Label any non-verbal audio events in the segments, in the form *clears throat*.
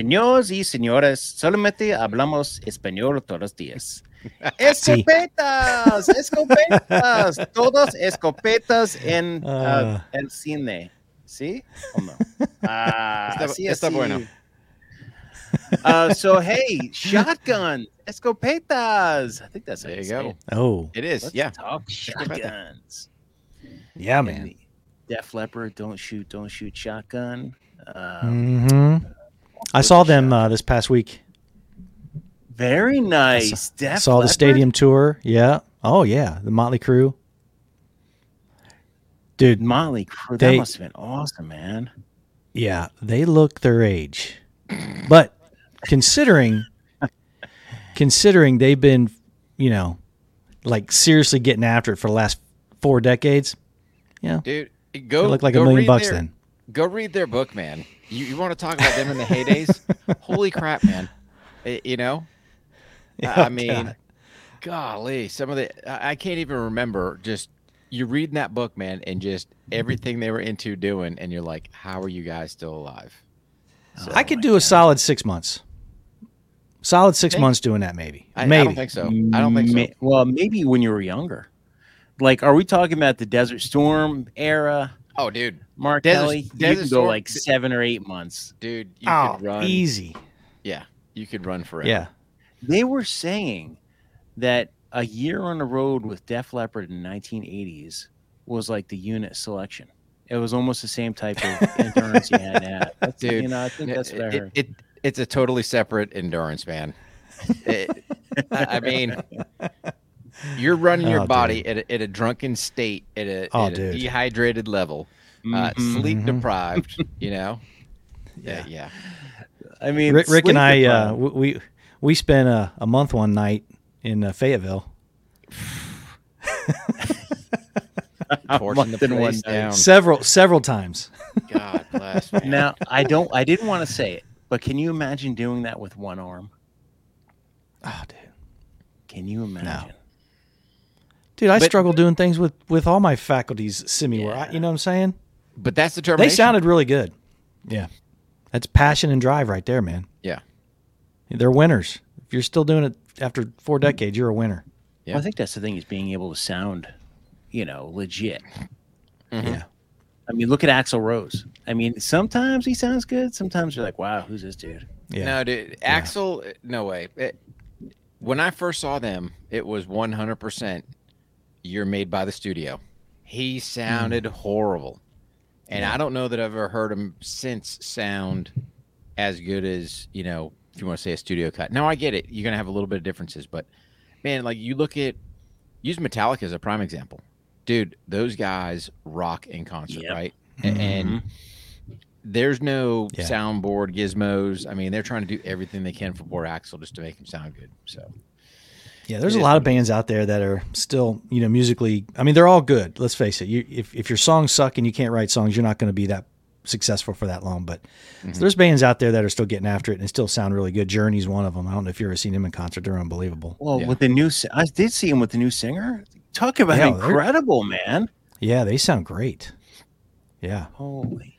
Señores y señoras, solamente hablamos español todos los días. *laughs* Escopetas, escopetas, *laughs* todas escopetas en uh, el cine. ¿Sí o no? *laughs* Ah, Está- sí, está así. bueno. So hey, shotgun, escopetas. I think that's There you go. it. Oh, It is. Let's yeah. talk shotguns. yeah, man. Def Leppard, don't shoot, don't shoot shotgun. Um, hmm I saw them uh, this past week. Very nice. Def saw the stadium tour. Yeah. Oh yeah, the Motley Crue. Dude, Motley Crue. That They- must have been awesome, man. yeah, they look their age. But considering considering they've been, you know, like seriously getting after it for the last four decades, yeah, Dude, they go look like go a million bucks their- then. Go read their book, man. You, you want to talk about them in the heydays? *laughs* Holy crap, man. Eh, you know? I- I Oh, mean, God. golly, some of the I I can't even remember. Just you reading that book, man, and just everything they were into doing, and you're like, how are you guys still alive? So, I could do a solid six months. Solid six Think- months doing that, maybe. I, I don't think so. I don't think so. Ma- Well, maybe when you were younger. Like, are we talking about the Desert Storm era? Oh, dude, Mark Desert- Kelly? You Desert can go like seven or eight months. dude, you oh, could run. easy. Yeah, you could run forever. Yeah. They were saying that a year on the road with Def Leppard in the 1980s was like the unit selection. It was almost the same type of *laughs* endurance you had to have. That's, Dude, you know, I think that's what I it, heard. it, it's a totally separate endurance, man. *laughs* It- I I mean, you're running your Oh, body at a, at a drunken state, at a, Oh, at a dehydrated level, uh, Mhm. sleep Mhm. deprived. *laughs* You know. Yeah, yeah. I mean, Rick, Rick and I, uh, we we spent a, a month one night in uh, Fayetteville. *laughs* Torching the *laughs* Month one place down. Several several times. God bless. Man. Now, I don't. I didn't want to say it, but can you imagine doing that with one arm? Oh, dude. Can you imagine? Dude, I But- struggle doing things with with all my faculties semi where I, you know what I'm saying? but that's the determination. They sounded really good. Yeah. That's passion and drive right there, man. Yeah. They're winners. If you're still doing it after four decades, you're a winner. Yeah. Well, I think that's the thing is being able to sound, you know, legit. Mhm. Yeah. I mean, look at Axl Rose. I mean, sometimes he sounds good. Sometimes you're like, wow, who's this dude? Yeah. No, dude. Axl, no way. It- when I first saw them, it was 100% you're made by the studio. He sounded hmm. horrible. And I don't know that I've ever heard him since sound as good as, you know, if you want to say a studio cut. Now, I get it. You're going to have a little bit of differences. But, man, like you look at, use Metallica as a prime example. Dude, those guys rock in concert, Yep. right? A- mm-hmm. And there's no Yeah. soundboard gizmos. I mean, they're trying to do everything they can for poor Axl just to make him sound good. So Yeah, there's It a lot of bands out there that are still, you know, musically. I mean, they're all good. Let's face it. You, if if your songs suck and you can't write songs, you're not going to be that successful for that long. But Mm-hmm. so there's bands out there that are still getting after it and still sound really good. Journey's one of them. I don't know if you've ever seen them in concert. They're unbelievable. Well, Yeah. with the new, I did see him with the new singer. Talk about Yeah, incredible, man. Yeah, they sound great. Yeah, Holy.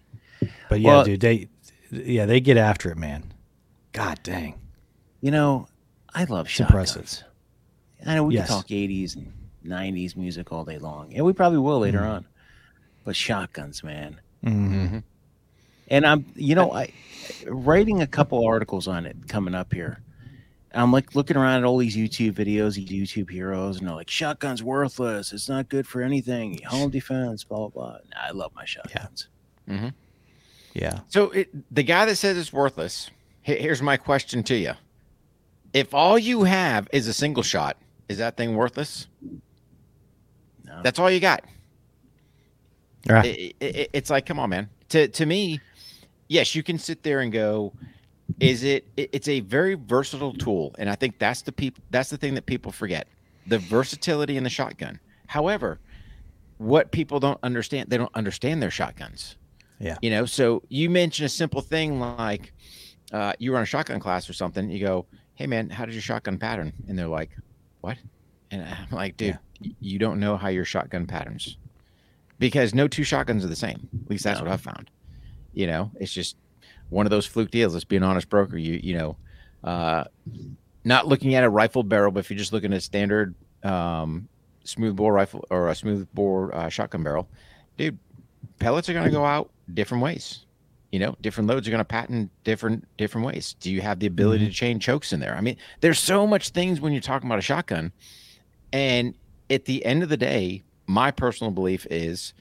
but yeah, Well- dude, they, yeah, they get after it, man. God dang. You know, I love It's shotguns. impressive. I know we Yes. can talk 80s and 90s music all day long, and we probably will later Mhm. on. But shotguns, man. Mhm. And I'm, you know, I writing a couple articles on it coming up here. I'm like looking around at all these YouTube videos, these YouTube heroes, and they're like, "Shotgun's worthless. It's not good for anything. Home defense, blah blah blah." Nah, I love my shotguns. Yeah. So it, the guy that says it's worthless, here's my question to you: If all you have is a single shot, is that thing worthless? No. That's all you got. All right. It- it- it- it's like, come on, man. To to me, yes, you can sit there and go, is it? it- It's a very versatile tool, and I think that's the people. That's the thing that people forget: the versatility in the shotgun. However, what people don't understand, they don't understand their shotguns. Yeah. You know, so you mention a simple thing like uh, you run a shotgun class or something. You go, "Hey, man, how did your shotgun pattern?" And they're like, "What?" And I'm like, "Dude, y- you don't know how your shotgun patterns." because no two shotguns are the same. At least that's No. what I've found. You know, it's just one of those fluke deals. Let's be an honest broker. You you know, uh, not looking at a rifle barrel, but if you're just looking at standard um, smooth bore rifle or a smooth bore uh, shotgun barrel, dude, pellets are going to go out different ways. You know, different loads are going to patent different different ways. Do you have the ability mm-hmm. to chain chokes in there? I mean, there's so much things when you're talking about a shotgun, and at the end of the day, my personal belief is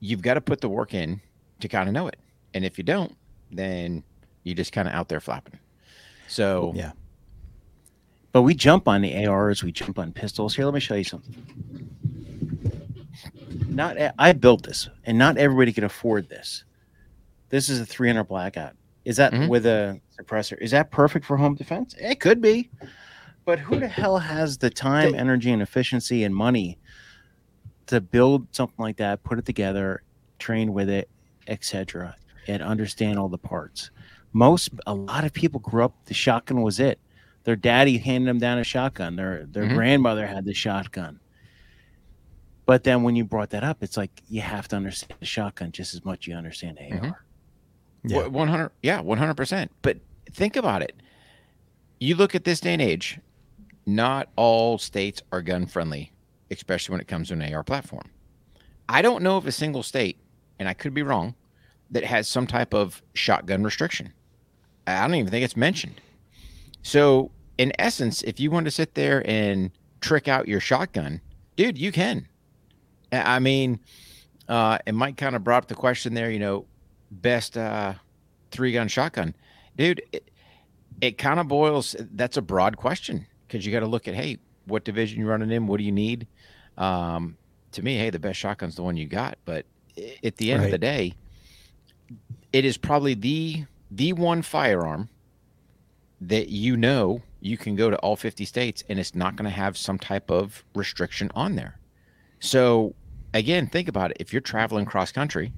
you've got to put the work in to kind of know it, and if you don't, then you're just kind of out there flapping. So Yeah. But we jump on the ARs, we jump on pistols. Here, let me show you something. Not i built this, and not everybody can afford this. This is a 300 blackout. Is that Mhm. with a suppressor? Is that perfect for home defense? It could be, but who the hell has the time, energy, and efficiency and money to build something like that, put it together, train with it, etc., and understand all the parts? Most, a lot of people grew up. The shotgun was it their daddy handed them down a shotgun. Their their Mhm. grandmother had the shotgun. But then when you brought that up, it's like you have to understand the shotgun just as much you understand AR. Mhm. Yeah. One hundred, yeah, one hundred percent. But think about it. You look at this day and age. Not all states are gun friendly, especially when it comes to an AR platform. I don't know of a single state, and I could be wrong, that has some type of shotgun restriction. I don't even think it's mentioned. So, in essence, if you want to sit there and trick out your shotgun, dude, you can. I I mean, uh, and Mike kind of brought up the question there, you know, best uh, three gun shotgun, dude. It, it kind of boils. That's a broad question because you got to look at hey, what division you're running in, what do you need? Um, to me, hey, the best shotgun's the one you got. But at the end of the day, it is probably the the one firearm that you know you can go to all 50 states and it's not going to have some type of restriction on there. So again, think about it. If you're traveling cross country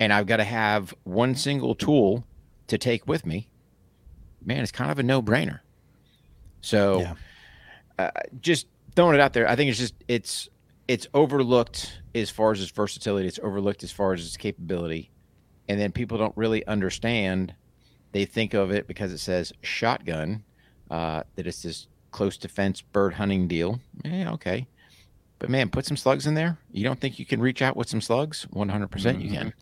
and I've got to have one single tool to take with me, man, it's kind of a no brainer. So Yeah. uh, just throwing it out there, I think it's just, it's, it's overlooked as far as its versatility. It's overlooked as far as its capability. And then people don't really understand. They think of it because it says shotgun, uh, that it's this close defense bird hunting deal. Yeah, okay. But man, put some slugs in there. You don't think you can reach out with some slugs? One hundred percent, you can.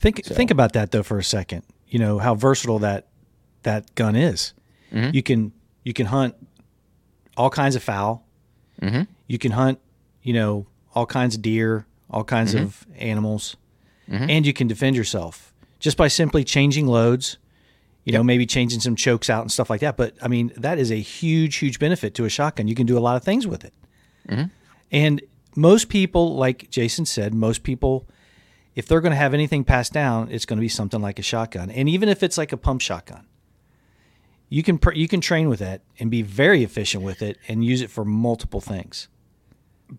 Think So- think about that though for a second. You know how versatile that that gun is. Mhm. You can you can hunt all kinds of fowl. Mhm. You can hunt, you know, all kinds of deer, all kinds Mhm. of animals, Mhm. and you can defend yourself just by simply changing loads. You know, maybe changing some chokes out and stuff like that. But I mean, that is a huge, huge benefit to a shotgun. You can do a lot of things with it. And most people, like Jason said, most people, if they're going to have anything passed down, it's going to be something like a shotgun. And even if it's like a pump shotgun, you can pr- you can train with that and be very efficient with it and use it for multiple things.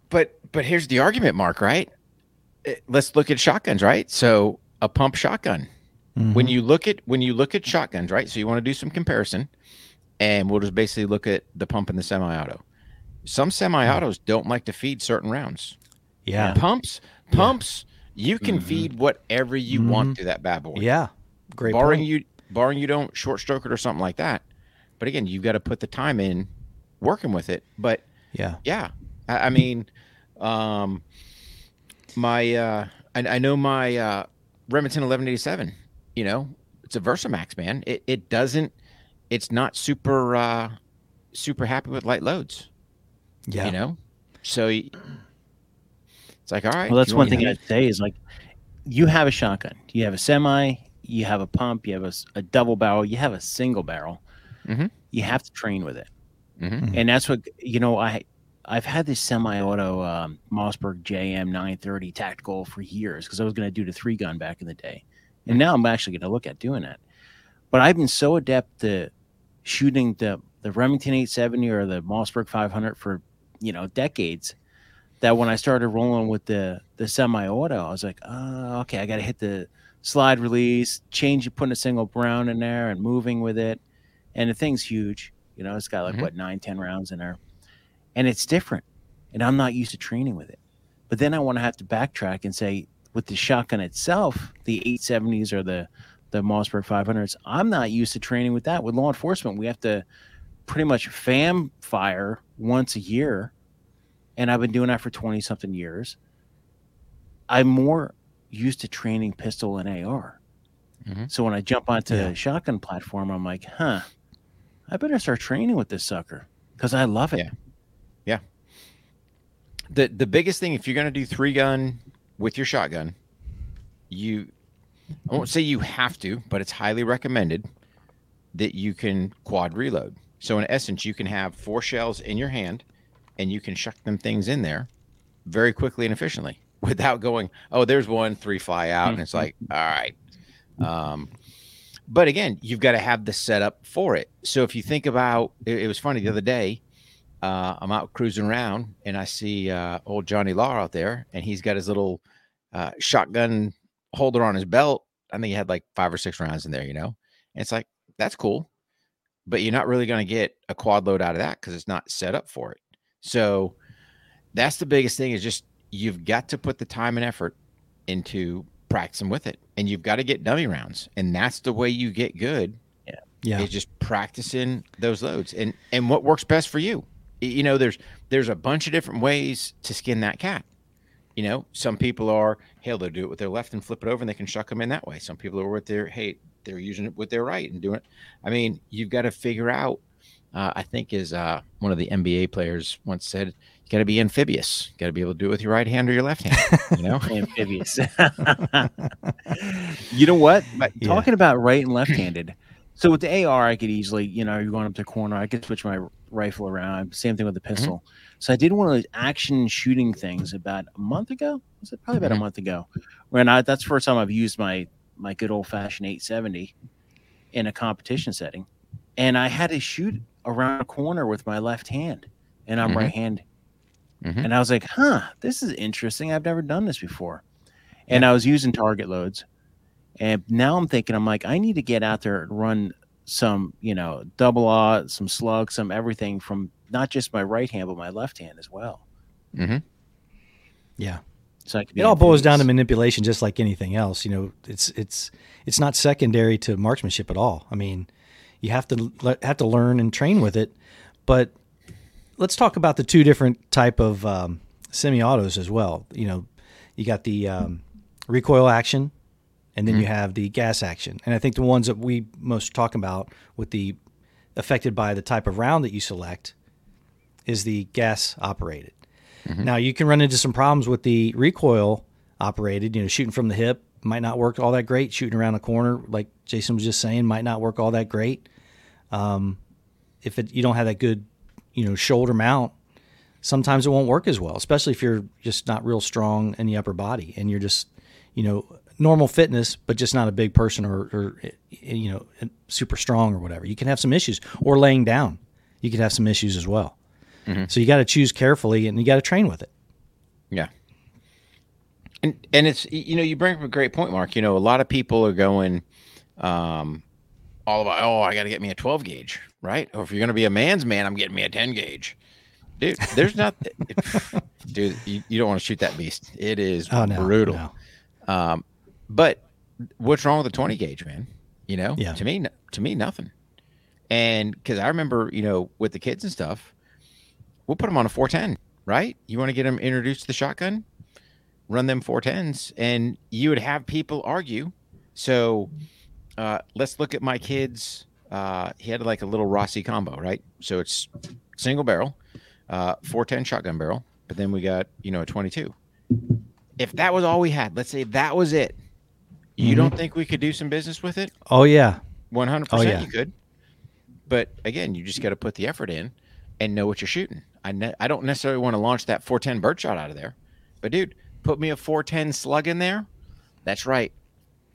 But but here's the argument, Mark. Right? Eh, Let's look at shotguns. Right? So a pump shotgun. When you look at when you look at shotguns, right? So you want to do some comparison, and we'll just basically look at the pump and the semi-auto. Some semi-autos don't like to feed certain rounds. Yeah, Pumps, pumps, you can feed whatever you want to that bad boy. yeah, great. barring point. you barring you don't short stroke it or something like that. But again, you've got to put the time in working with it. But yeah, yeah, I, I mean, um, my uh, I, I know my uh, Remington 1187. You know, it's a Versamax, man. It it doesn't. It's not super uh, super happy with light loads. Yeah. You know, so y- it's like all right. Well, that's one thing I'd say is like you have a shotgun, you have a semi, you have a pump, you have a, a double barrel, you have a single barrel. Mhm. You have to train with it, Mhm. and that's what you know. I I've had this semi-auto um, Mossberg JM 930 tactical for years because I was going to do the three gun back in the day, and now I'm actually going to look at doing that. But I've been so adept to shooting the the Remington 870 or the Mossberg 500 for you know decades that when I started rolling with the the semi-auto, I was like, oh, okay, I got to hit the slide release, change putting a single brown in there, and moving with it. And the thing's huge. You know, it's got like Mhm. what nine, ten rounds in there, and it's different. And I'm not used to training with it. But then I want to have to backtrack and say, with the shotgun itself, the 870s or the the Mossberg 500s. I'm not used to training with that. With law enforcement, we have to pretty much fam fire once a year, and I've been doing that for 20 something years. I'm more used to training pistol and AR. Mhm. So when I jump onto Yeah. the shotgun platform, I'm like, huh, I better start training with this sucker because I love it. Yeah. the the biggest thing if you're going to do three gun with your shotgun you i won't say you have to but it's highly recommended that you can quad reload so in essence you can have four shells in your hand and you can shuck them things in there very quickly and efficiently *laughs* without going oh there's one three fly out and it's like all right um but again you've got to have the setup for it so if you think about it, it was funny the other day uh, I'm out cruising around and I see uh, old Johnny Law out there, and he's got his little uh, shotgun holder on his belt. I think he had like five or six rounds in there, you know. And it's like that's cool, but you're not really going to get a quad load out of that because it's not set up for it. So that's the biggest thing is just you've got to put the time and effort into practicing with it, and you've got to get dummy rounds, and that's the way you get good Yeah. yeah. is just practicing those loads and and what works best for you you know there's there's a bunch of different ways to skin that cat you know some people are hey they'll do it with their left and flip it over and they can shuck them in that way some people are with their hey they're using it with their right and doing it i mean you've got to figure out uh, i think is uh, one of the nba players once said you got to be amphibious got to be able to do it with your right hand or your left hand you know *laughs* amphibious. *laughs* you know what? Yeah. talking about right and left-handed. So with the AR, I could easily, you know, you're going up to the corner. I could switch my rifle around. Same thing with the pistol. So I did one of those action shooting things about a month ago. Was it probably about Mhm. a month ago? When I that's the first time I've used my my good old fashioned 870 in a competition setting, and I had to shoot around a corner with my left hand, and I'm Mhm. right-handed. Mhm. And I was like, huh, this is interesting. I've never done this before. And I was using target loads. And now I'm thinking, I'm like, I need to get out there and run some, you know, double A, some slug, some everything from not just my right hand, but my left hand as well. Yeah. So I can be It all boils down to manipulation, just like anything else. You know, it's it's it's not secondary to marksmanship at all. I mean, you have to have to learn and train with it. But let's talk about the two different type of um, semi-autos as well. You know, you got the um, recoil action, and then you have the gas action. And I think the ones that we most talk about with the affected by the type of round that you select is the gas operated. Now you can run into some problems with the recoil operated. You know, shooting from the hip might not work all that great. Shooting around a corner, like Jason was just saying, might not work all that great. Um, if it, you don't have that good, you know, shoulder mount, sometimes it won't work as well. Especially if you're just not real strong in the upper body and you're just, you know, normal fitness, but just not a big person or, or you know, super strong or whatever. You can have some issues. Or laying down, you could have some issues as well. So you got to choose carefully and you got to train with it. Yeah. And and it's you know you bring up a great point, Mark. You know a lot of people are going, um, all about oh I got to get me a twelve gauge, right? Or if you're going to be a man's man, I'm getting me a ten gauge. Dude, there's not, *laughs* dude. You, you don't want to shoot that beast. It is Oh no, brutal. no. Um, but what's wrong with the 20 gauge, man? You know, Yeah. to me, to me, nothing. And because I remember, you know, with the kids and stuff, we'll put them on a 410, right? You want to get them introduced to the shotgun, run them 410s, and you would have people argue. So uh, let's look at my kids. Uh, he had like a little Rossi combo, right? So it's single barrel, uh, 410 shotgun barrel, but then we got, you know, a 22 if that was all we had, let's say that was it, you Mhm. don't think we could do some business with it? Oh yeah, 100% Oh, yeah. you could. But again, you just got to put the effort in and know what you're shooting. I ne- I don't necessarily want to launch that 410 birdshot out of there. But dude, put me a 410 slug in there. That's right.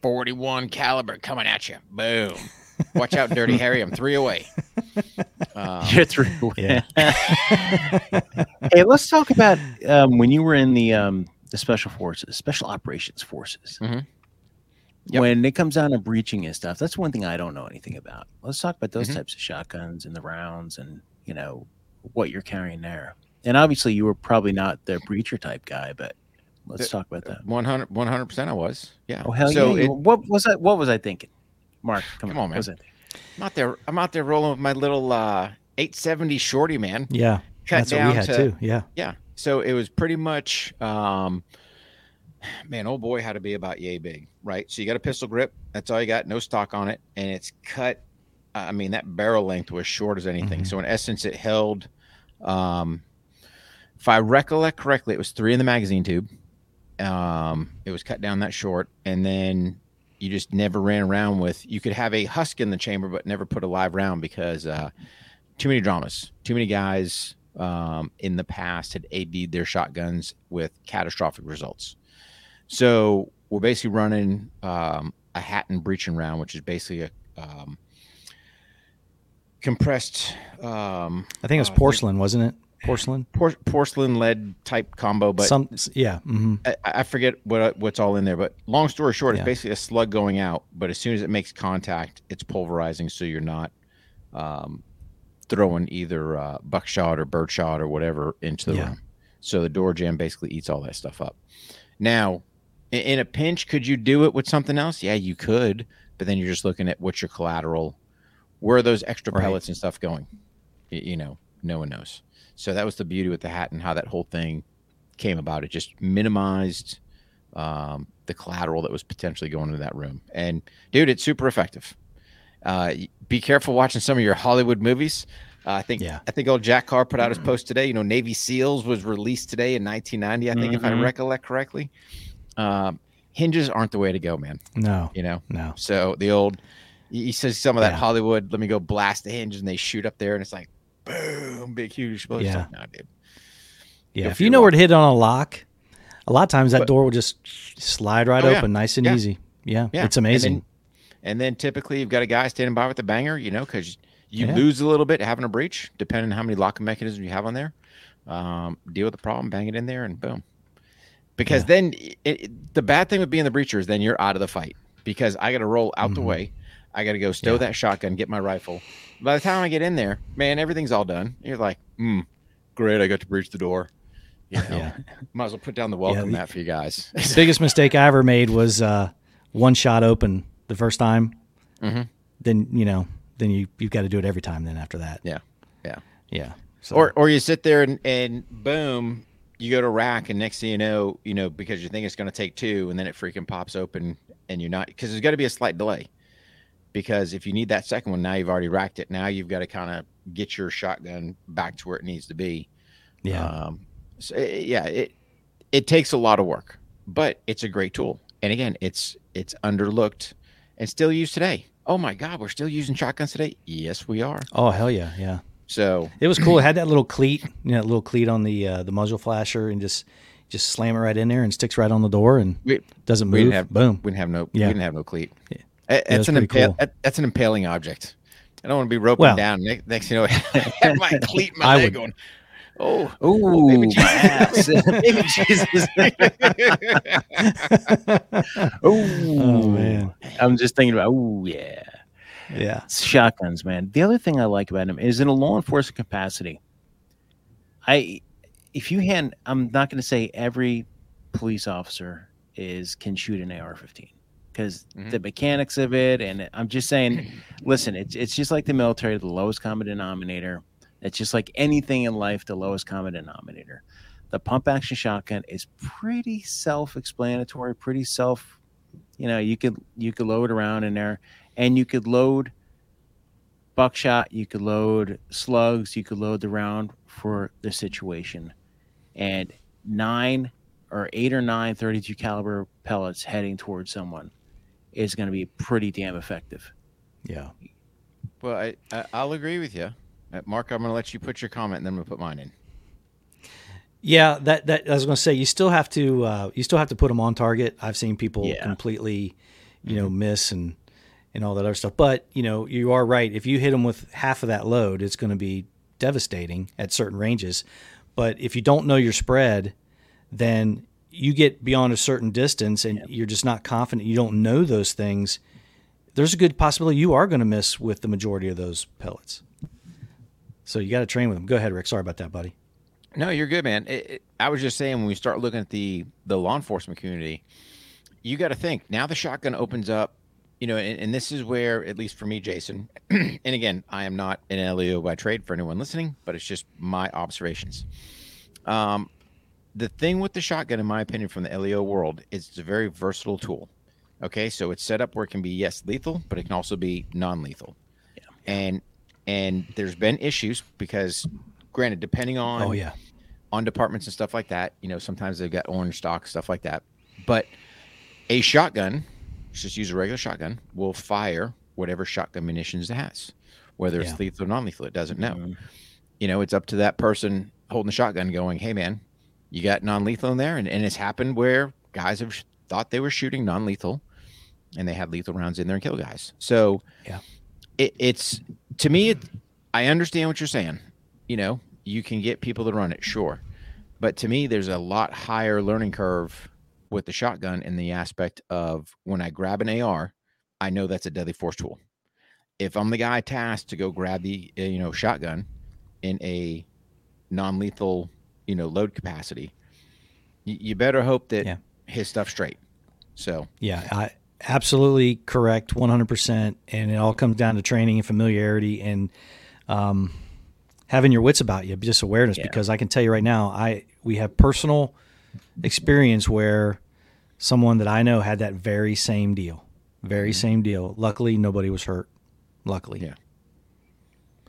41 caliber coming at you. Boom. Watch out, Dirty *laughs* Harry. I'm three away. *laughs* Um, You're through. Yeah. hey, let's talk about um, when you were in the um, the special forces, special operations forces. Mhm. Yep. When it comes down to breaching and stuff, that's one thing I don't know anything about. Let's talk about those Mhm. types of shotguns and the rounds and you know what you're carrying there. And obviously, you were probably not the breacher type guy, but let's The- talk about that. 100 100% I was. Yeah. Oh hell so yeah! it- what was I? What was I thinking? Mark, come, Come on, man. what's that? I'm out there. I'm out there rolling with my little uh, 870 shorty, man. Yeah, Cut that's what we had to too. Yeah, yeah. So it was pretty much, um, man, old boy had to be about yay big, right? So you got a pistol grip. That's all you got. No stock on it, and it's cut. I mean, that barrel length was short as anything. Mhm. So in essence, it held. Um, if I recollect correctly, it was three in the magazine tube. Um, it was cut down that short, and then you just never ran around with. You could have a husk in the chamber, but never put a live round because uh, too many dramas, too many guys um, in the past had AD'd their shotguns with catastrophic results. So we're basically running um, a Hatton breaching round, which is basically a um, compressed um, I think it was uh, porcelain, wasn't it? Porcelain. por- porcelain lead type combo, but Some, yeah. hmm I, I forget what what's all in there. But long story short, Yeah. it's basically a slug going out. But as soon as it makes contact, it's pulverizing, so you're not um, throwing either uh, buckshot or birdshot or whatever into the Yeah. room. So the door jam basically eats all that stuff up. Now, in, in a pinch, could you do it with something else? Yeah, you could. But then you're just looking at what's your collateral. Where are those extra Right. pellets and stuff going? You know, no one knows. So that was the beauty with the Hatton how that whole thing came about. It just minimized um, the collateral that was potentially going into that room. And dude, it's super effective. Uh, be careful watching some of your Hollywood movies. Uh, I think Yeah. I think old Jack Carr put out his post today. You know, Navy SEALs was released today in 1990. I think if I Mhm. recollect correctly. Um, hinges aren't the way to go, man. No, You know, no. so the old, he says some of that Yeah. Hollywood. Let me go blast the hinge, and they shoot up there, and it's like, boom, big huge explosion. Yeah. like, nah, dude. Yeah, if you know where to hit on a lock, a lot of times that But- door will just slide right Oh, yeah. open, nice and Yeah. easy. Yeah, Yeah, it's and then- amazing. And then typically you've got a guy standing by with a banger, you know, because you Yeah. lose a little bit having a breach, depending on how many locking mechanisms you have on there. Um, deal with the problem, bang it in there, and boom. Because Yeah. then it, it- the bad thing with being the breacher is then you're out of the fight because I got to roll out the Mhm. way. I got to go stow Yeah. that shotgun, get my rifle. By the time I get in there, man, everything's all done. You're like, hmm, great, I got to breach the door. You know, Yeah. might as well put down the welcome the- mat for you guys. *laughs* Biggest mistake I ever made was uh, one shot open the first time. Mhm. Then you know, then you you've got to do it every time. Then after that, Yeah. Yeah. yeah. So, Or or you sit there and, and boom, you go to rack, and next thing you know, you know, because you think it's going to take two, and then it freaking pops open, and you're not because there's got to be a slight delay. Because if you need that second one, now you've already racked it. Now you've got to kind of get your shotgun back to where it needs to be. yeah, Um, so eh, yeah, it it takes a lot of work, but it's a great tool. And again, it's it's underlooked and still used today. Oh my God, we're still using shotguns today. Yes, we are. oh hell yeah, yeah. So It was cool. It had that little cleat, you know, little cleat on the uh, the muzzle flasher, and just just slam it right in there and sticks right on the door and we, doesn't we move. didn't have Boom. We didn't have no. Yeah. We didn't have no cleat. Yeah. That's an impale, cool. that- That's an impaling object. I don't want to be roping Well- down. Ne- Next, you know, I *laughs* have my *laughs* cleat my I leg would- going. Oh, Ooh, oh, *laughs* baby Jesus. baby Jesus. Oh man, I'm just thinking about. Oh yeah, yeah, shotguns, man. The other thing I like about them is in a law enforcement capacity. I, if you hand, I'm not going to say every police officer is can shoot an AR-15 because Mhm. the mechanics of it, and I'm just saying, *clears throat* listen, it's it's just like the military, the lowest common denominator. It's just like anything in life, the lowest common denominator. The pump action shotgun is pretty self-explanatory, pretty self. You know, you could you could load around in there, and you could load buckshot, you could load slugs, you could load the round for the situation, and nine or eight or nine 32 caliber pellets heading towards someone is going to be pretty damn effective. yeah. well, I, I I'll agree with you, uh, Mark. I'm going to let you put your comment, and then I'm going to put mine in. Yeah, that that I was going to say you still have to uh, you still have to put them on target. I've seen people Yeah. completely, you know, miss and and all that other stuff. But you know, you are right. If you hit them with half of that load, it's going to be devastating at certain ranges. But if you don't know your spread, then you get beyond a certain distance and you're just not confident. You don't know those things. There's a good possibility you are going to miss with the majority of those pellets. So you got to train with them. Go ahead, Rick. Sorry about that, buddy. No, you're good, man. It, it- I was just saying when we start looking at the the law enforcement community, you got to think now the shotgun opens up you know, and, and this is where, at least for me, Jason, *clears throat* and again, I am not an LEO by trade for anyone listening, but it's just my observations. Um, the thing with the shotgun, in my opinion, from the LEO world, is it's a very versatile tool. Okay, so it's set up where it can be yes lethal, but it can also be non-lethal. Yeah. And and there's been issues because, granted, depending on Oh yeah. on departments and stuff like that. You know, sometimes they've got orange stock, stuff like that. But a shotgun, just use a regular shotgun, will fire whatever shotgun munitions it has, whether it's Yeah. lethal or non lethal. It doesn't know. Mhm. You know, it's up to that person holding the shotgun going, hey, man, you got non lethal in there. And, and it's happened where guys have sh- thought they were shooting non lethal and they had lethal rounds in there and kill guys. So, Yeah. it, it's to me, it, I understand what you're saying. You know, you can get people to run it, sure. But to me, there's a lot higher learning curve with the shotgun in the aspect of when I grab an AR, I know that's a deadly force tool. If I'm the guy tasked to go grab the uh, you know shotgun in a non-lethal you know load capacity, you, you better hope that Yeah. his stuff's straight. So Yeah, I absolutely correct, one hundred percent, and it all comes down to training and familiarity and um, having your wits about you, just awareness. Yeah. Because I can tell you right now, I we have personal experience where someone that I know had that very same deal, very same deal. Luckily, nobody was hurt. Luckily, Yeah.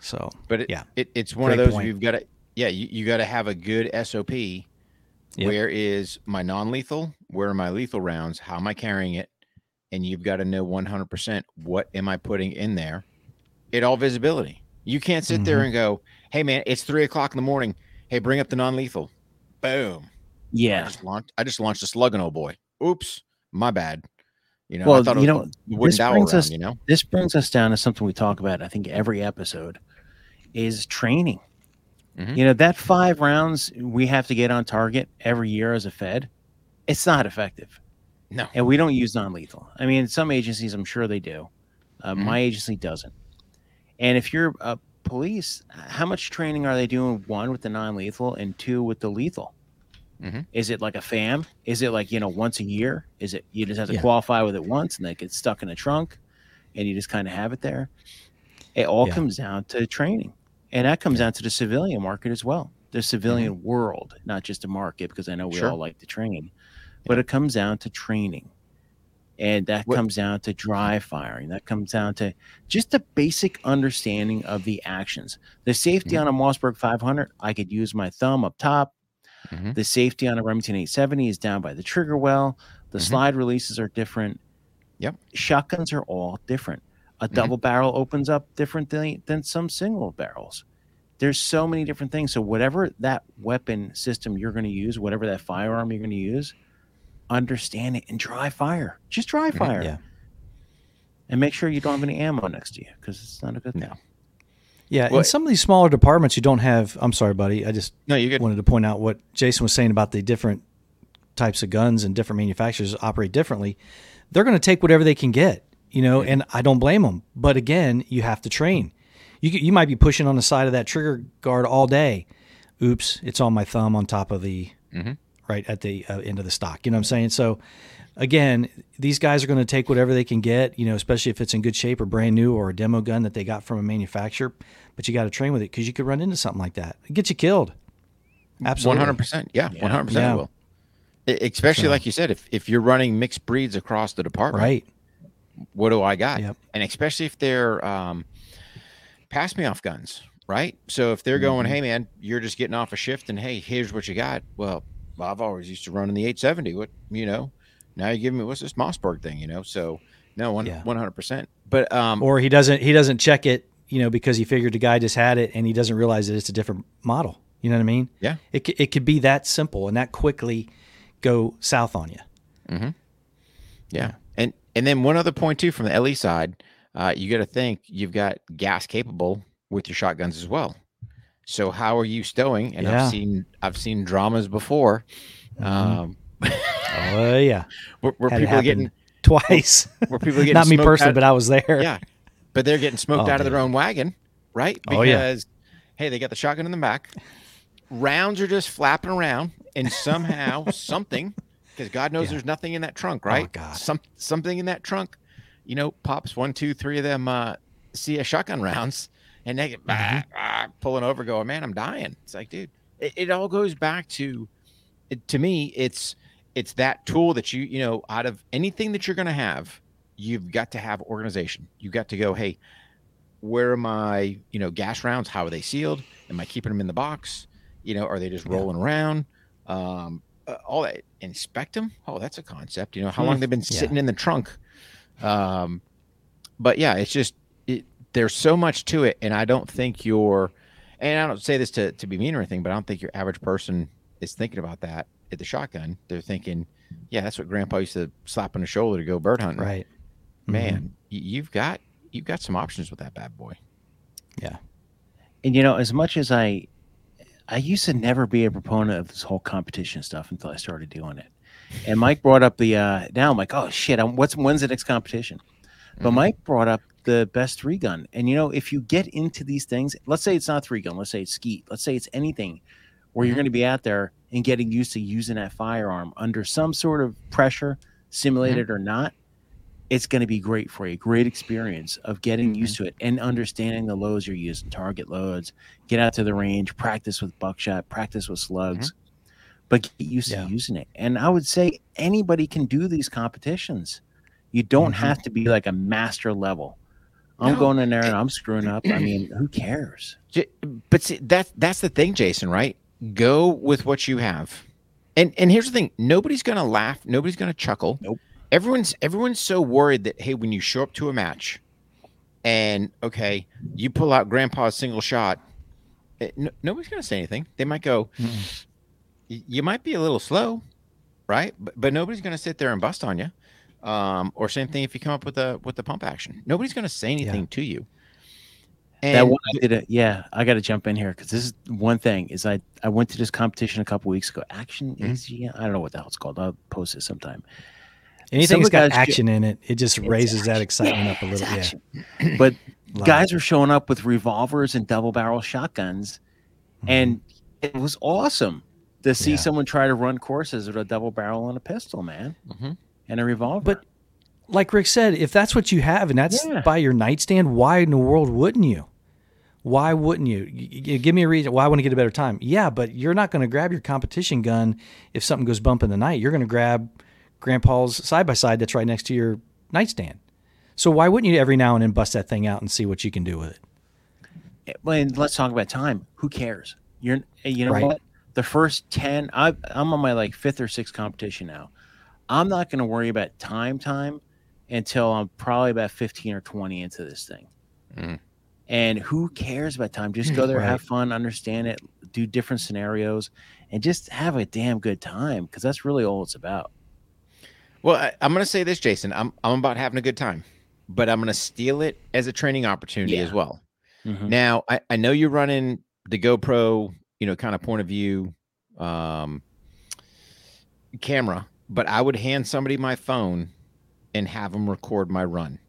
So But it, Yeah. it it's one of those point. you've got to yeah you, you got to have a good SOP. Where is my non-lethal? Where are my lethal rounds? How am I carrying it? And you've got to know 100% what am I putting in there. It all visibility. You can't sit there Mhm. and go, "Hey man, it's three o'clock in the morning. Hey, bring up the non-lethal." Boom. I Yeah. just launched. I just launched a slug and oh boy. Oops, my bad. You know, I Well, thought you know, this brings round, us- you know. This brings us down to something we talk about, I think, every episode is training. Mhm. You know, that five rounds we have to get on target every year as a Fed, it's not effective. No. And we don't use non lethal. I mean, some agencies, I'm sure they do. Uh, Mhm. My agency doesn't. And if you're a police, how much training are they doing? One with the non lethal and two with the lethal? Mhm. Is it like a FAM? Is it like, you know, once a year? Is it you just have to Yeah. qualify with it once and then it gets stuck in a trunk and you just kind of have it there? It all Yeah. comes down to training. And that comes down to the civilian market as well. The civilian world, not just the market, because I know we Sure. all like to train, but it comes down to training. And that What- comes down to dry firing. That comes down to just a basic understanding of the actions. The safety Mhm. on a Mossberg 500, I could use my thumb up top. Mhm. The safety on a Remington 870 is down by the trigger well. The Mhm. slide releases are different. Yep. Shotguns are all different. A Mhm. double barrel opens up different than, than some single barrels. There's so many different things. So whatever that weapon system you're going to use, whatever that firearm you're going to use, understand it and dry fire. Just dry Mhm. fire. Yeah. And make sure you don't have any ammo next to you because it's not a good thing. No. yeah, Well- in some of these smaller departments, you don't have. I'm sorry, buddy. I just No, you wanted to point out what Jason was saying about the different types of guns and different manufacturers operate differently. They're going to take whatever they can get, you know, and I don't blame them. But again, you have to train. You you might be pushing on the side of that trigger guard all day. Oops, it's on my thumb on top of the Mhm. right at the uh, end of the stock. You know what I'm saying? So again, these guys are going to take whatever they can get, you know, especially if it's in good shape or brand new or a demo gun that they got from a manufacturer. But you got to train with it because you could run into something like that. It get you killed. Absolutely. One hundred percent. Yeah, Yeah. one hundred percent Yeah. will. Especially So- like you said, if if you're running mixed breeds across the department, Right. What do I got? Yep. And especially if they're um, pass me off guns, right? So if they're going, Mhm. hey man, you're just getting off a shift, and hey, here's what you got. Well, I've always used to run in the 870. What you know? Now you give me what's this Mossberg thing? You know? So no, one Yeah. one hundred percent. But um, Or he doesn't he doesn't check it, you know, because he figured the guy just had it and he doesn't realize that it's a different model. You know what I mean? Yeah. It it could be that simple and that quickly go south on you. Yeah. And and then one other point too from the LE side, uh, you got to think you've got gas capable with your shotguns as well. So how are you stowing? And Yeah. I've seen I've seen dramas before, Mhm. um, Oh yeah. *laughs* where, where people are getting Twice. *laughs* where people are getting Not me personally, but I was there. yeah, but they're getting smoked Oh, out of their own wagon, right? Oh, yeah. Because hey, they got the shotgun in the back. Rounds are just flapping around, and somehow something, because God knows Yeah. there's nothing in that trunk, right? God. Some something in that trunk. you know, pops one, two, three of them uh, a shotgun rounds, and they get bah, bah, pulling over, going, "Man, I'm dying." It's like, dude, it, it all goes back to, it, to me, it's it's that tool that you you know, out of anything that you're going to have, you've got to have organization. You've got to go, hey, where are my you know gas rounds? How are they sealed? Am I keeping them in the box? You know, are they just Yeah. rolling around? Um, uh, all that inspect them. Oh, that's a concept. You know, how long they've been Hmm. Yeah. sitting in the trunk. Um, but yeah, it's just it, there's so much to it, and I don't think you're. And I don't say this to to be mean or anything, but I don't think your average person is thinking about that at the shotgun. They're thinking, yeah, that's what Grandpa used to slap on the shoulder to go bird hunting. Right. Mhm. Man, y- you've got you've got some options with that bad boy. Yeah. And you know, as much as I, I used to never be a proponent of this whole competition stuff until I started doing it. And Mike brought up the. uh Now I'm like, oh shit! I'm, what's when's the next competition? But Mhm. Mike brought up the best three gun, and you know, if you get into these things, let's say it's not three gun, let's say it's skeet, let's say it's anything, where you're Mhm. going to be out there and getting used to using that firearm under some sort of pressure, simulated or not, it's going to be great for you. Great experience of getting used to it and understanding the loads you're using, target loads. Get out to the range, practice with buckshot, practice with slugs, but get used Yeah. to using it. And I would say anybody can do these competitions. You don't Mhm. have to be like a master level. I'm No. going in there and I'm screwing up. I mean, who cares? But see, that's that's the thing, Jason. Right? Go with what you have. And and here's the thing: nobody's gonna laugh. Nobody's gonna chuckle. Nope. Everyone's everyone's so worried that hey, when you show up to a match, and okay, you pull out Grandpa's single shot, eh, no, nobody's gonna say anything. They might go. You might be a little slow, right? But, but nobody's gonna sit there and bust on you. Um, or same thing if you come up with a with the pump action. Nobody's gonna say anything to you. And that one I did it. Yeah, I got to jump in here because this is one thing. Is I I went to this competition a couple weeks ago. Action Mhm. ACM. I don't know what the hell it's called. I'll post it sometime. Anything Some that's of the got guys ju- action in it, it just It's raises that action. excitement up a Yeah, it's little. Yeah. *clears throat* But Love guys it. were showing up with revolvers and double barrel shotguns, and it was awesome to see Yeah. someone try to run courses with a double barrel and a pistol, man, Mhm. and a revolver. But like Rick said, if that's what you have and that's Yeah. by your nightstand, why in the world wouldn't you? Why wouldn't you? Y- y- Give me a reason. Why I want to get a better time? Yeah, but you're not going to grab your competition gun if something goes bump in the night. You're going to grab Grandpa's side by side that's right next to your nightstand. So why wouldn't you every now and then bust that thing out and see what you can do with it? Well, and let's talk about time. Who cares? You're, you know Right. what? The first ten, I, I'm on my like fifth or sixth competition now. I'm not going to worry about time, time until I'm probably about 15 or 20 into this thing. Mhm. And who cares about time? Just go *laughs* there, Right. have fun, understand it, do different scenarios, and just have a damn good time because that's really all it's about. Well, I, I'm going to say this, Jason. I'm I'm about having a good time, but I'm going to steal it as a training opportunity Yeah. as well. Mhm. Now, I, I know you're running the GoPro, you know, kind of point of view um, camera, but I would hand somebody my phone and have them record my run.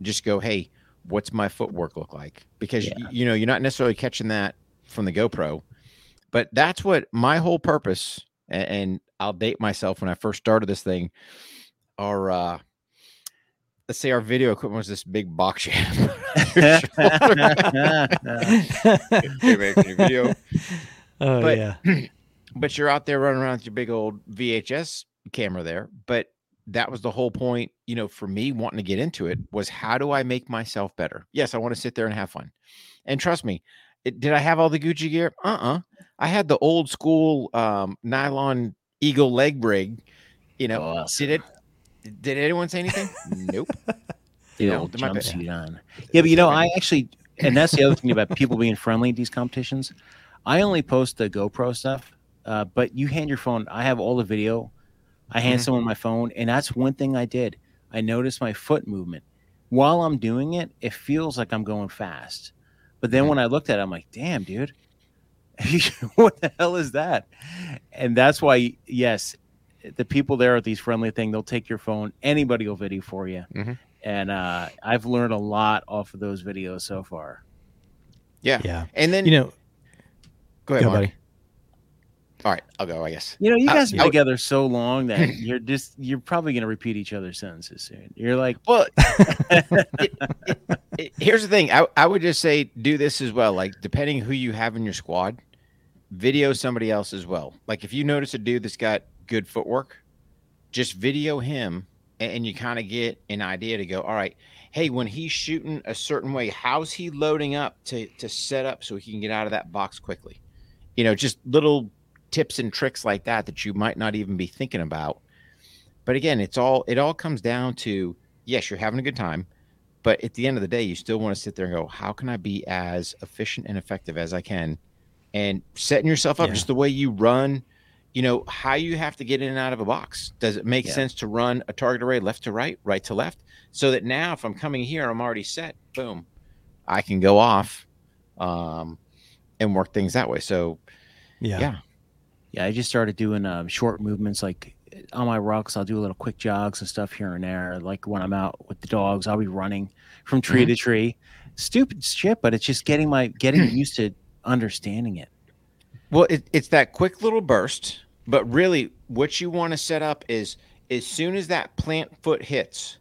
Just go, hey, what's my footwork look like? Because Yeah. y- you know you're not necessarily catching that from the GoPro, but that's what my whole purpose. And, and I'll date myself when I first started this thing. Our uh, let's say our video equipment was this big box you had on your shoulder. Hey, man, can you video? *laughs* oh But- yeah, *clears throat* but you're out there running around with your big old VHS camera there. But that was the whole point, you know, for me wanting to get into it was how do I make myself better? Yes, I want to sit there and have fun. And trust me, it, did I have all the Gucci gear? Uh-uh. I had the old school um, nylon eagle leg rig. You know, Awesome. did it? Did anyone say anything? *laughs* nope. the No, old my jumpsuit on. Yeah, but you know, I actually, and that's the other thing about people being friendly at these competitions. I only post the GoPro stuff, uh, but you hand your phone. I have all the video. I hand Mhm. someone my phone, and that's one thing I did. I noticed my foot movement while I'm doing it. It feels like I'm going fast, but then Mhm. when I looked at it, I'm like, "Damn, dude, *laughs* what the hell is that?" And that's why, yes, the people there at these friendly thing, they'll take your phone. Anybody will video for you Mhm. and uh, I've learned a lot off of those videos so far. Yeah. yeah. And then You know, go ahead, go, Mark. buddy. All right, I'll go. I guess. You know, you guys I been together so long that *laughs* you're just you're probably gonna repeat each other's sentences soon. You're like, Well, *laughs* it- it- here's the thing. I, I would just say do this as well. Like depending who you have in your squad, video somebody else as well. Like if you notice a dude that's got good footwork, just video him, a- and, you kind of get an idea to go. All right, hey, when he's shooting a certain way, how's he loading up to to set up so he can get out of that box quickly? You know, just little tips and tricks like that that you might not even be thinking about. But again, it's all it all comes down to yes, you're having a good time, but at the end of the day, you still want to sit there and go, how can I be as efficient and effective as I can? And setting yourself up Yeah. just the way you run, you know, how you have to get in and out of a box. Does it make Yeah. sense to run a target array left to right, right to left? So that now if I'm coming here, I'm already set, boom, I can go off um, and work things that way. So Yeah. yeah. Yeah, I just started doing um, short movements like on my rucks. I'll do a little quick jogs and stuff here and there. Like when I'm out with the dogs, I'll be running from tree to tree. Stupid shit, but it's just getting my getting *clears throat* used to understanding it. Well, it, it's that quick little burst, but really, what you want to set up is as soon as that plant foot hits,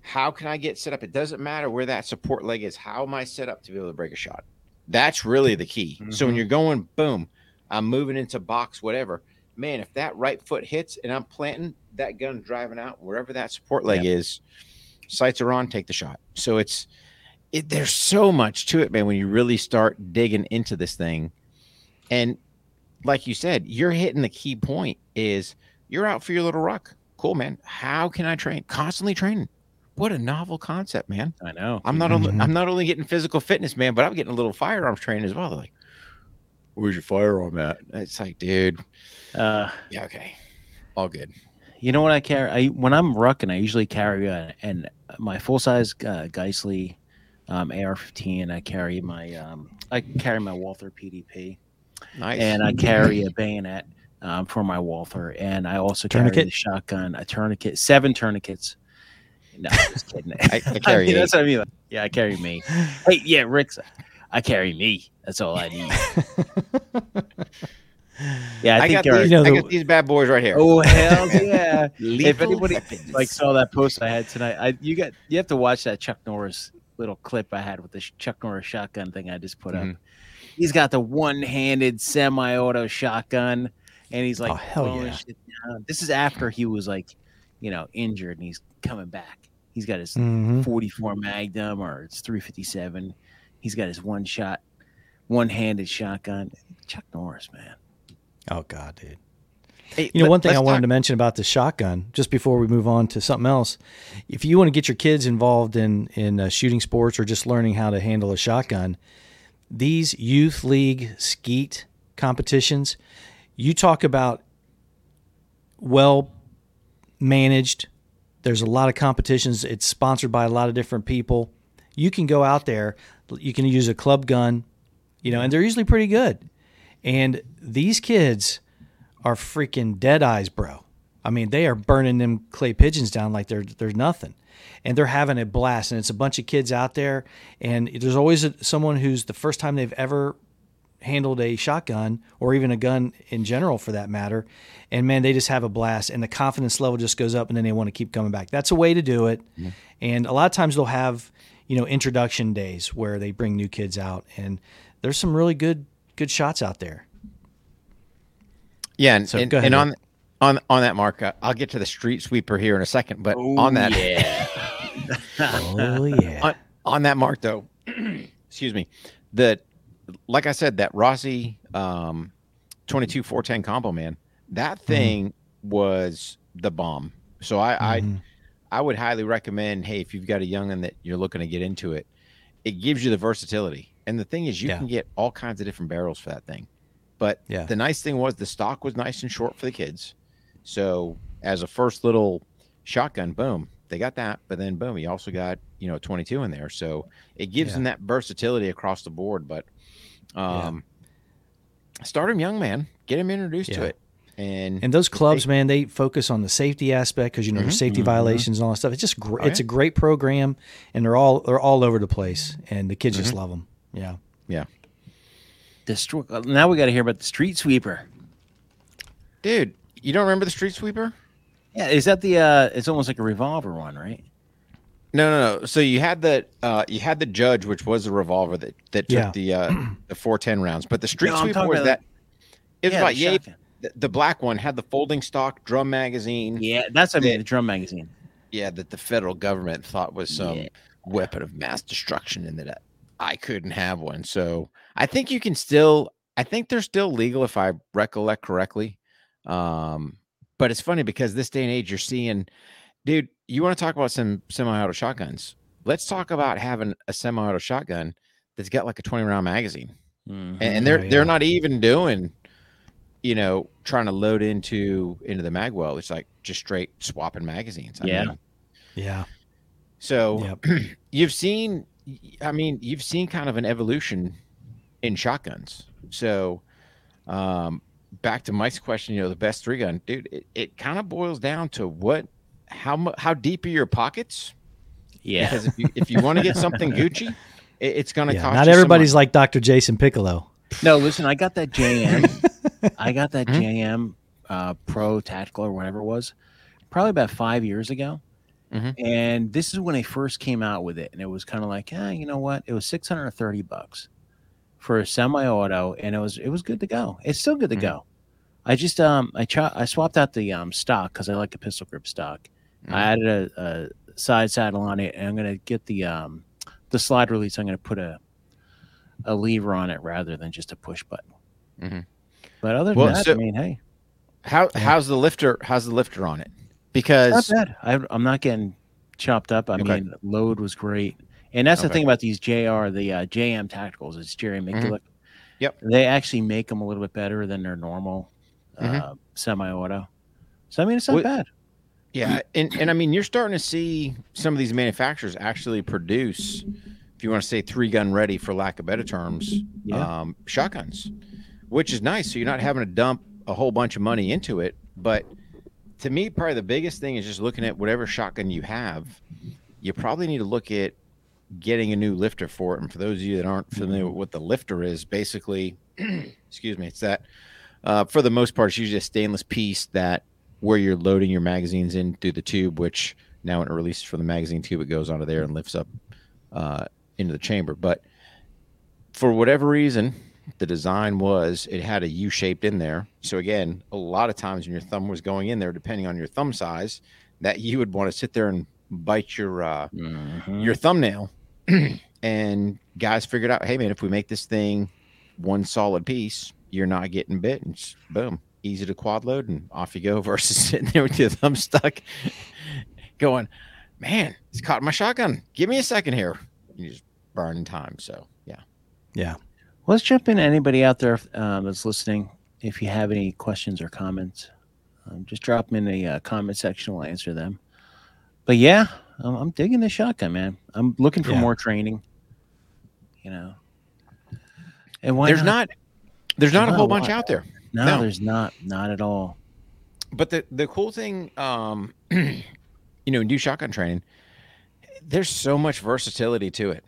how can I get set up? It doesn't matter where that support leg is. How am I set up to be able to break a shot? That's really the key. So when Mhm. you're going, boom, I'm moving into box, whatever. Man, if that right foot hits and I'm planting, that gun driving out wherever that support leg is, sights are on, take the shot. So it's it, there's so much to it, man. When you really start digging into this thing, and like you said, you're hitting the key point is you're out for your little ruck. Cool, man. How can I train? Constantly training. What a novel concept, man. I know. I'm not only Mhm. I'm not only getting physical fitness, man, but I'm getting a little firearms training as well. They're like, where's your firearm at? It's like, dude, Uh, yeah, okay. All good. you know what I carry? I when I'm rucking, I usually carry a, and my full size uh, Geissele um, AR-15. I carry my um, I carry my Walther PDP, Nice. and I carry a bayonet um, for my Walther, and I also carry Tourniquet? the shotgun, a tourniquet, seven tourniquets. No, I'm just kidding. I, I *laughs* carry mean, that's what I mean. Like, yeah, I carry me. Hey, yeah, Rick's. I carry me. That's all I need. *laughs* Yeah, I, I, think got our- these, You know, I the- got these bad boys right here. Oh hell *laughs* yeah! if anybody weapons. like saw that post I had tonight, I you got you have to watch that Chuck Norris little clip I had with the Chuck Norris shotgun thing I just put Mhm. up. He's got the one-handed semi-auto shotgun, and he's like, Oh, hell yeah. shit down. This is after he was like, you know, injured, and he's coming back. He's got his Mhm. 44 Magnum or it's 357. He's got his one shot, one-handed shotgun. Chuck Norris, man. Oh God, dude. Hey, You know, one thing I let's wanted talk- to mention about the shotgun, just before we move on to something else, if you want to get your kids involved in in uh, shooting sports or just learning how to handle a shotgun, these youth league skeet competitions, you talk about well managed. There's a lot of competitions. It's sponsored by a lot of different people. You can go out there. You can use a club gun, you know, and they're usually pretty good. And these kids are freaking dead eyes, bro. I mean, they are burning them clay pigeons down like they're they're nothing, and they're having a blast. And it's a bunch of kids out there, and there's always a, someone who's the first time they've ever handled a shotgun or even a gun in general for that matter. And man, they just have a blast, and the confidence level just goes up, and then they want to keep coming back. That's a way to do it. And a lot of times they'll have you know introduction days where they bring new kids out, and there's some really good good shots out there. Yeah, and, So, and, go ahead, and on on on that mark, uh, I'll get to the street sweeper here in a second. But on that, yeah. *laughs* Oh yeah. on, on that mark though, *clears throat* excuse me, that like I said, that Rossi um, twenty two four ten combo man, that thing was the bomb. So I, Mhm. I I would highly recommend. Hey, if you've got a youngin that you're looking to get into it, it gives you the versatility. And the thing is, you Yeah. can get all kinds of different barrels for that thing. But Yeah. the nice thing was the stock was nice and short for the kids. So as a first little shotgun, boom, they got that. But then boom, you also got you know 22 in there. So it gives Yeah. them that versatility across the board. But um, start them young, man. Get them introduced to it. And And those clubs, they- man, they focus on the safety aspect because you know Mhm, there's safety mhm. violations and all that stuff. It's just gr- Oh, it's yeah. a great program, and they're all they're all over the place, and the kids just Mm-hmm. love them. Yeah. Yeah. The now we got to hear about the street sweeper. dude. You don't remember the street sweeper? Yeah, is that the? uh It's almost like a revolver one, right? No, no, no. So you had the uh, you had the judge, which was a revolver that that took Yeah. the uh, the four ten rounds. But the street No, sweeper was about that. It was Yeah, about the yay. shotgun. The, the black one had the folding stock drum magazine. Yeah, that's I mean Yeah. the drum magazine. Yeah, that the federal government thought was some Yeah. weapon of mass destruction, and that I couldn't have one. So I think you can still. I think they're still legal if I recollect correctly. Um, but it's funny because this day and age, you're seeing, dude. You want to talk about some semi-auto shotguns? Let's talk about having a semi-auto shotgun that's got like a 20 round magazine, Mhm. and, and they're Oh, yeah. they're not even doing, you know, trying to load into into the mag well. It's like just straight swapping magazines. I Yeah. mean, Yeah. so Yep. *clears throat* you've seen, I mean, you've seen kind of an evolution in shotguns. So, um, back to Mike's question, you know, the best three gun, dude. It, it kind of boils down to what, how mu- how deep are your pockets? yeah. Because if you if you want to get something *laughs* Gucci, it, it's going to Yeah. cost. Not you some everybody's money. like Dr. Jason Piccolo. No, listen, I got that JM. *laughs* I got that Mhm. JM uh, Pro Tactical or whatever it was, probably about five years ago. Mhm. And this is when they first came out with it, and it was kind of like, ah, you know what? It was six hundred and thirty bucks for a semi-auto, and it was it was good to go. It's still good to Mhm. go. I just um I cho- I swapped out the um stock because I like a pistol grip stock. I added a, a side saddle on it, and I'm gonna get the um the slide release. I'm gonna put a a lever on it rather than just a push button. Mhm. But other than Well, that, so- I mean, hey, How how's the lifter? How's the lifter on it? Because not bad. I, I'm not getting chopped up. I Okay. mean, load was great, and that's the thing about these JR, the uh, JM tacticals. It's Jerry Miculek. Mm-hmm. Yep. They actually make them a little bit better than their normal uh, Mhm. semi-auto. So I mean, it's not What- bad. Yeah, and, and I mean you're starting to see some of these manufacturers actually produce, if you want to say three gun ready for lack of better terms, Yeah. um, shotguns, which is nice. So you're not having to dump a whole bunch of money into it. But to me, probably the biggest thing is just looking at whatever shotgun you have. You probably need to look at getting a new lifter for it. And for those of you that aren't familiar with what the lifter is, basically, *clears throat* excuse me, it's that uh, for the most part, it's usually a stainless piece that where you're loading your magazines in through the tube, which now when it releases from the magazine tube, it goes onto there and lifts up uh, into the chamber. But for whatever reason, the design was it had a U shaped in there. So again, a lot of times when your thumb was going in there, depending on your thumb size, that you would want to sit there and bite your uh, Mhm. your thumbnail. *clears throat* and guys figured out, hey man, if we make this thing one solid piece, you're not getting bit, and just, boom, easy to quad load, and off you go. *laughs* Versus sitting there with your thumb stuck, *laughs* going, man, it's caught in my shotgun. Give me a second here. You just burn time. So yeah, Yeah. Let's jump in. Anybody out there um, that's listening, if you have any questions or comments, um, just drop them in the uh, comment section. We'll answer them. But yeah, I'm, I'm digging the shotgun, man. I'm looking for Yeah. more training. You know, and why there's not there's not a No, whole bunch out there. No, no. there's not. Not at all. But the the cool thing, um, *clears throat* you know, in new shotgun training, there's so much versatility to it.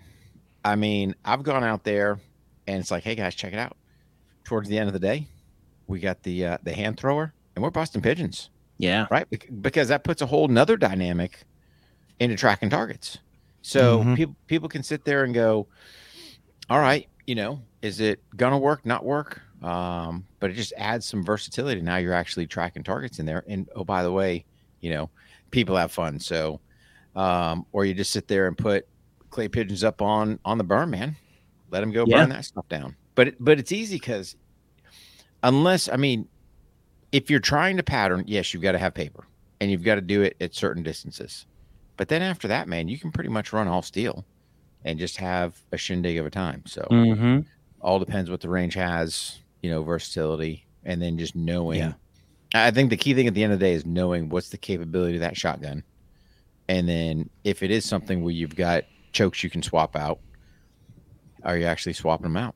I mean, I've gone out there, and it's like, hey guys, check it out. Towards the end of the day, we got the uh, the hand thrower, and we're busting pigeons, Yeah. right? Because that puts a whole nother dynamic into tracking targets. So Mhm. people people can sit there and go, all right, you know, is it gonna work, not work? Um, but it just adds some versatility. Now you're actually tracking targets in there. And oh, by the way, you know, people have fun. So, um, or you just sit there and put clay pigeons up on on the burn, man. Let them go Yeah. burn that stuff down. But but it's easy because unless I mean, if you're trying to pattern, yes, you've got to have paper and you've got to do it at certain distances. But then after that, man, you can pretty much run all steel and just have a shindig of a time. So Mm-hmm. all depends what the range has, you know, versatility, and then just knowing. Yeah. I think the key thing at the end of the day is knowing what's the capability of that shotgun, and then if it is something where you've got chokes you can swap out, are you actually swapping them out?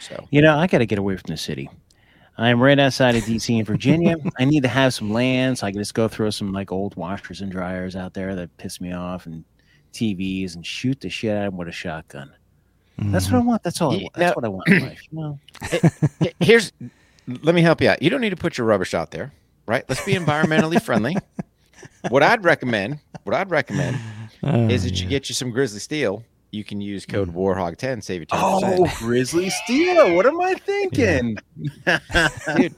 So You know, I got to get away from the city. I'm right outside of DC in Virginia. *laughs* I need to have some land so I can just go throw some like old washers and dryers out there that piss me off and TVs and shoot the shit out of them with a shotgun. That's what I mm-hmm. want. That's all. I Yeah, want. That's now- what I want in life. You know? *clears throat* H- here's let me help you out. You don't need to put your rubbish out there, right? Let's be environmentally friendly. *laughs* What I'd recommend, what I'd recommend Oh, is that you get you some Grizzly Steel. You can use code Warhog10, save you 10%. Oh, Grizzly Steel. What am I thinking? dude.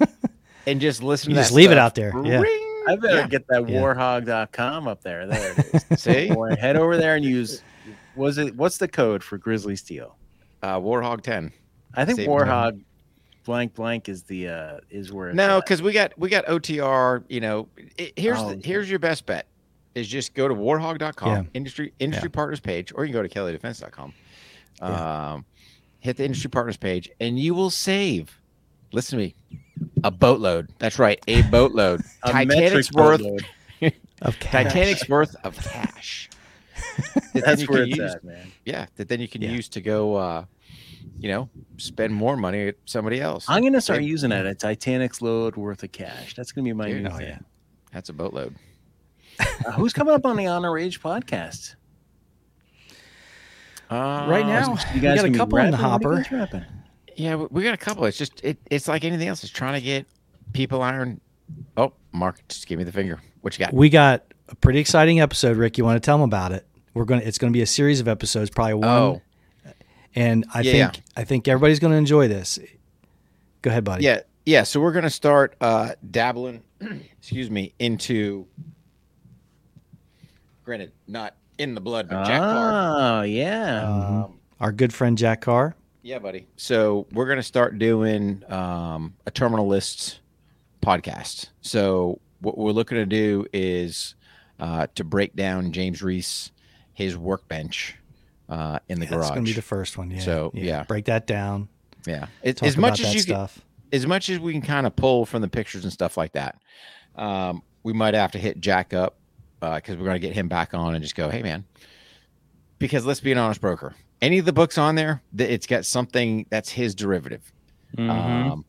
And just listen You to just that leave it out there, yeah. Ring. I better Yeah. get that Yeah. warhog.com up there. There it is. *laughs* See? Or head over there and use was it what's the code for Grizzly Steel? Uh, Warhog10. I think Save Warhog blank blank is the uh is where it's No, because we got we got OTR. You know, it, here's Oh, the, here's your best bet is just go to warhog.com Yeah. industry industry partners page, or you can go to kellydefense.com. Yeah. Um, hit the industry partners page, and you will save. Listen to me, a boatload. That's right, a boatload. *laughs* A Titanic's worth. *laughs* Of cash. Titanic's worth of cash. *laughs* that That's where it's use- at, man. Yeah, that then you can Yeah. use to go, uh, you know, spend more money at somebody else. I'm gonna start using that. A Titanic's load worth of cash. That's gonna be my Dude, new oh, thing. yeah. That's a boatload. Uh, who's coming up on the Honor Age podcast? Right Uh, now, You we guys got a couple in the rapping? What are you hopper. Yeah, we- we got a couple. It's just it, it's like anything else. It's trying to get people iron. Oh, Mark, just give me the finger. What you got? We got a pretty exciting episode, Rick. You want to tell them about it? We're gonna. It's gonna be a series of episodes, probably one. Oh. and I Yeah, think I think everybody's gonna enjoy this. Go ahead, buddy. Yeah, yeah. So we're gonna start uh, dabbling. *clears throat* excuse me, into. Granted, not in the blood, but Jack Carr. Oh yeah. Um, Our good friend Jack Carr. Yeah, buddy. So we're gonna start doing um, a terminal lists podcast. So what we're looking to do is uh, to break down James Reece, his workbench uh, in the Yeah, That's garage. gonna be the first one. Yeah. So, yeah. break that down. yeah, it, Talk as much about as that you can, as much as we can kind of pull from the pictures and stuff like that. Um, we might have to hit Jack up because we're going to get him back on and just go, hey man, because let's be an honest broker. Any of the books on there, th- it's got something that's his derivative, Mhm. um,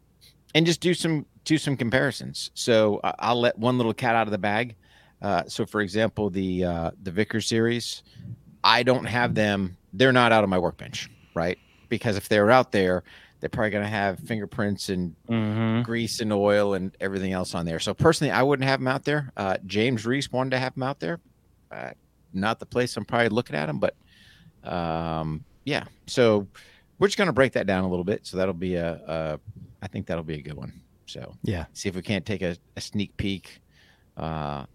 and just do some do some comparisons. So I- I'll let one little cat out of the bag. Uh, so for example, the uh, the Vickers series, I don't have them. They're not out of my workbench, right? Because if they're out there, they're probably going to have fingerprints and Mhm. grease and oil and everything else on there. So personally, I wouldn't have them out there. Uh, James Reece wanted to have them out there. Uh, not the place I'm probably looking at them, but um, yeah. So we're just going to break that down a little bit. So that'll be a, a, I think that'll be a good one. So Yeah. see if we can't take a, a sneak peek uh,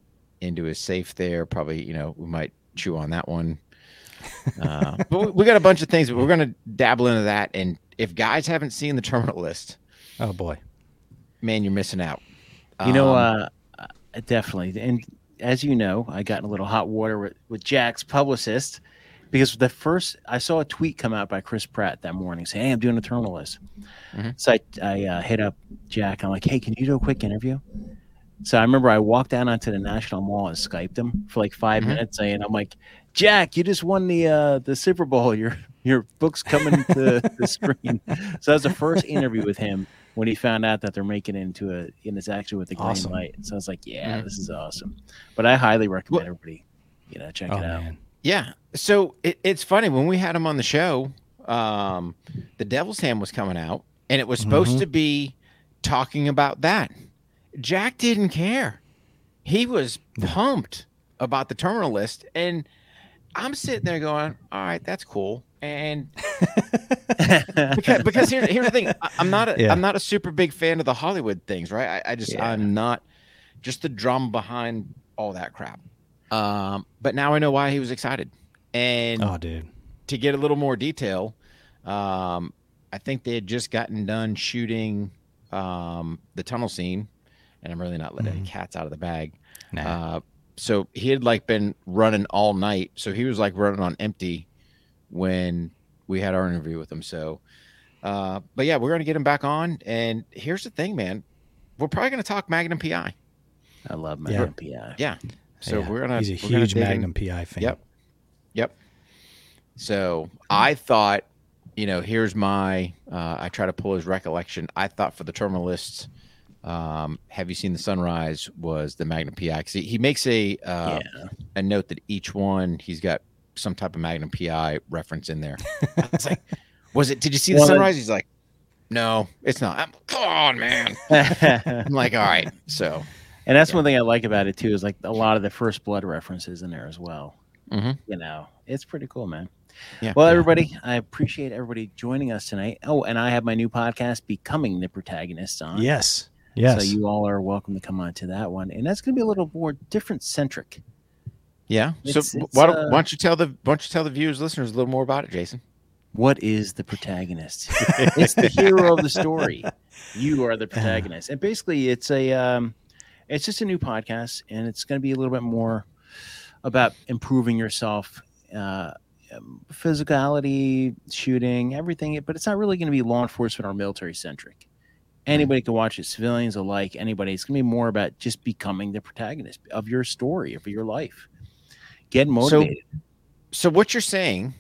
into his safe there. Probably, you know, we might chew on that one. Uh, *laughs* but we, we got a bunch of things, but we're going to dabble into that. And if guys haven't seen the terminal list, Oh boy. man, you're missing out. You know, Um, uh, uh, definitely. And as you know, I got in a little hot water with, with Jack's publicist because the first I saw a tweet come out by Chris Pratt that morning saying, "Hey, I'm doing a terminal list." Mhm. So I, I uh, hit up Jack. I'm like, "Hey, can you do a quick interview?" So I remember I walked down onto the National Mall and skyped him for like 5 Mhm. minutes, saying, "I'm like, Jack, you just won the uh, the Super Bowl. Your your book's coming to the screen." So that was the first interview with him when he found out that they're making it into a and it's actually with the green Awesome. light. So I was like, yeah, Mhm. this is awesome. But I highly recommend Well- everybody, you know, check Oh it out. man. Yeah. So it, it's funny when we had him on the show, um, the Devil's Hand was coming out, and it was supposed Mhm. to be talking about that. Jack didn't care. He was pumped about the terminal list, and I'm sitting there going, "All right, that's cool." And *laughs* because, because here, here's the thing, I, I'm not a, Yeah. am not a super big fan of the Hollywood things, right? I, I just Yeah. I'm not just the drama behind all that crap. Um, but now I know why he was excited, and Oh dude. to get a little more detail, um, I think they had just gotten done shooting um, the tunnel scene, and I'm really not letting any Mhm. cats out of the bag. Nah. Uh, so he had like been running all night, so he was like running on empty when we had our interview with him. So, uh, but yeah, we're gonna get him back on. And here's the thing, man, we're probably gonna talk Magnum PI. I love Yeah. Magnum PI. Yeah. So Yeah. we're gonna. He's a huge dig in- Magnum PI fan. Yep. Yep. So I thought, you know, here's my. Uh, I try to pull his recollection. I thought for the terminalists, um, have you seen the sunrise? Was the Magnum PI? Because he, he makes a uh, yeah. a note that each one he's got some type of Magnum PI reference in there. *laughs* I was like, was it? Did you see the Well, sunrise? He's like, No, it's not. I'm, come on, man. *laughs* I'm like, all right. So, and that's Yeah. one thing I like about it too is like a lot of the first blood references in there as well. Mhm. You know, it's pretty cool, man. yeah. Well, everybody, I appreciate everybody joining us tonight. Oh, and I have my new podcast, Becoming the Protagonist, on. Yes. Yes. So you all are welcome to come on to that one, and that's going to be a little more different centric. Yeah. So, it's- it's, why, don't, uh, why don't you tell the why don't you tell the viewers, listeners, a little more about it, Jason? What is the protagonist? *laughs* it's the hero of the story. You are the *sighs* protagonist, and basically, it's a um, it's just a new podcast, and it's going to be a little bit more about improving yourself, uh, um, physicality, shooting, everything. But it's not really going to be law enforcement or military centric. Anybody can watch it, civilians alike. Anybody. It's going to be more about just becoming the protagonist of your story, of your life. Get motivated. So, what you're saying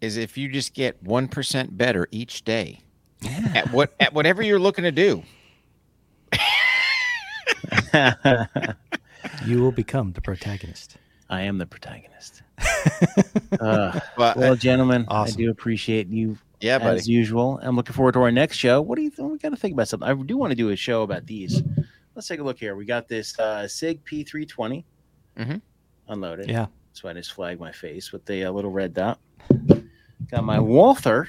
is, if you just get one percent better each day yeah. at what at whatever you're looking to do, *laughs* you will become the protagonist. I am the protagonist. *laughs* Uh, but well, gentlemen, Awesome. I do appreciate you yeah, buddy. as usual. I'm looking forward to our next show. What do you think? We got to think about something. I do want to do a show about these. Let's take a look here. We got this uh, Sig P320 Mhm. unloaded. Yeah. That's why I just flagged my face with the uh, little red dot. Got my Walther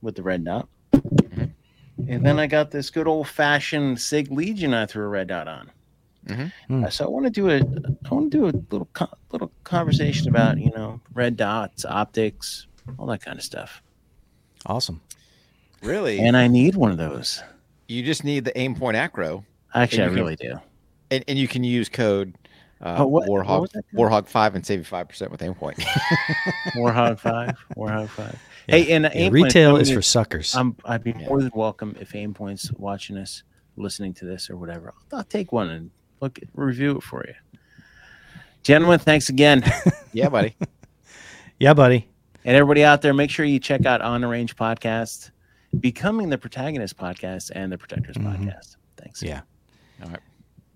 with the red dot. Mhm. And then I got this good old fashioned Sig Legion I threw a red dot on. Mhm. Hmm. Uh, So I want to do a I want to do a little co- little conversation about you know red dots, optics, all that kind of stuff. Awesome. Really, And I need one of those. you just need the Aimpoint ACRO, Actually, I And can- really do. and, and you can use code uh, Oh, what- what Warhog was that code? Warhog five and save you five percent with Aimpoint. *laughs* Warhog five, Warhog five. *laughs* Yeah. Hey, and Yeah, aim retail is for suckers. I'm I'd be Yeah. more than welcome if Aimpoint's watching us, listening to this or whatever. I'll, I'll take one and look at, review it for you. Gentlemen, thanks again. *laughs* yeah, buddy. yeah, buddy. And everybody out there, make sure you check out On the Range podcast, Becoming the Protagonist podcast, and the Protectors Mhm. podcast. Thanks. Yeah. All right.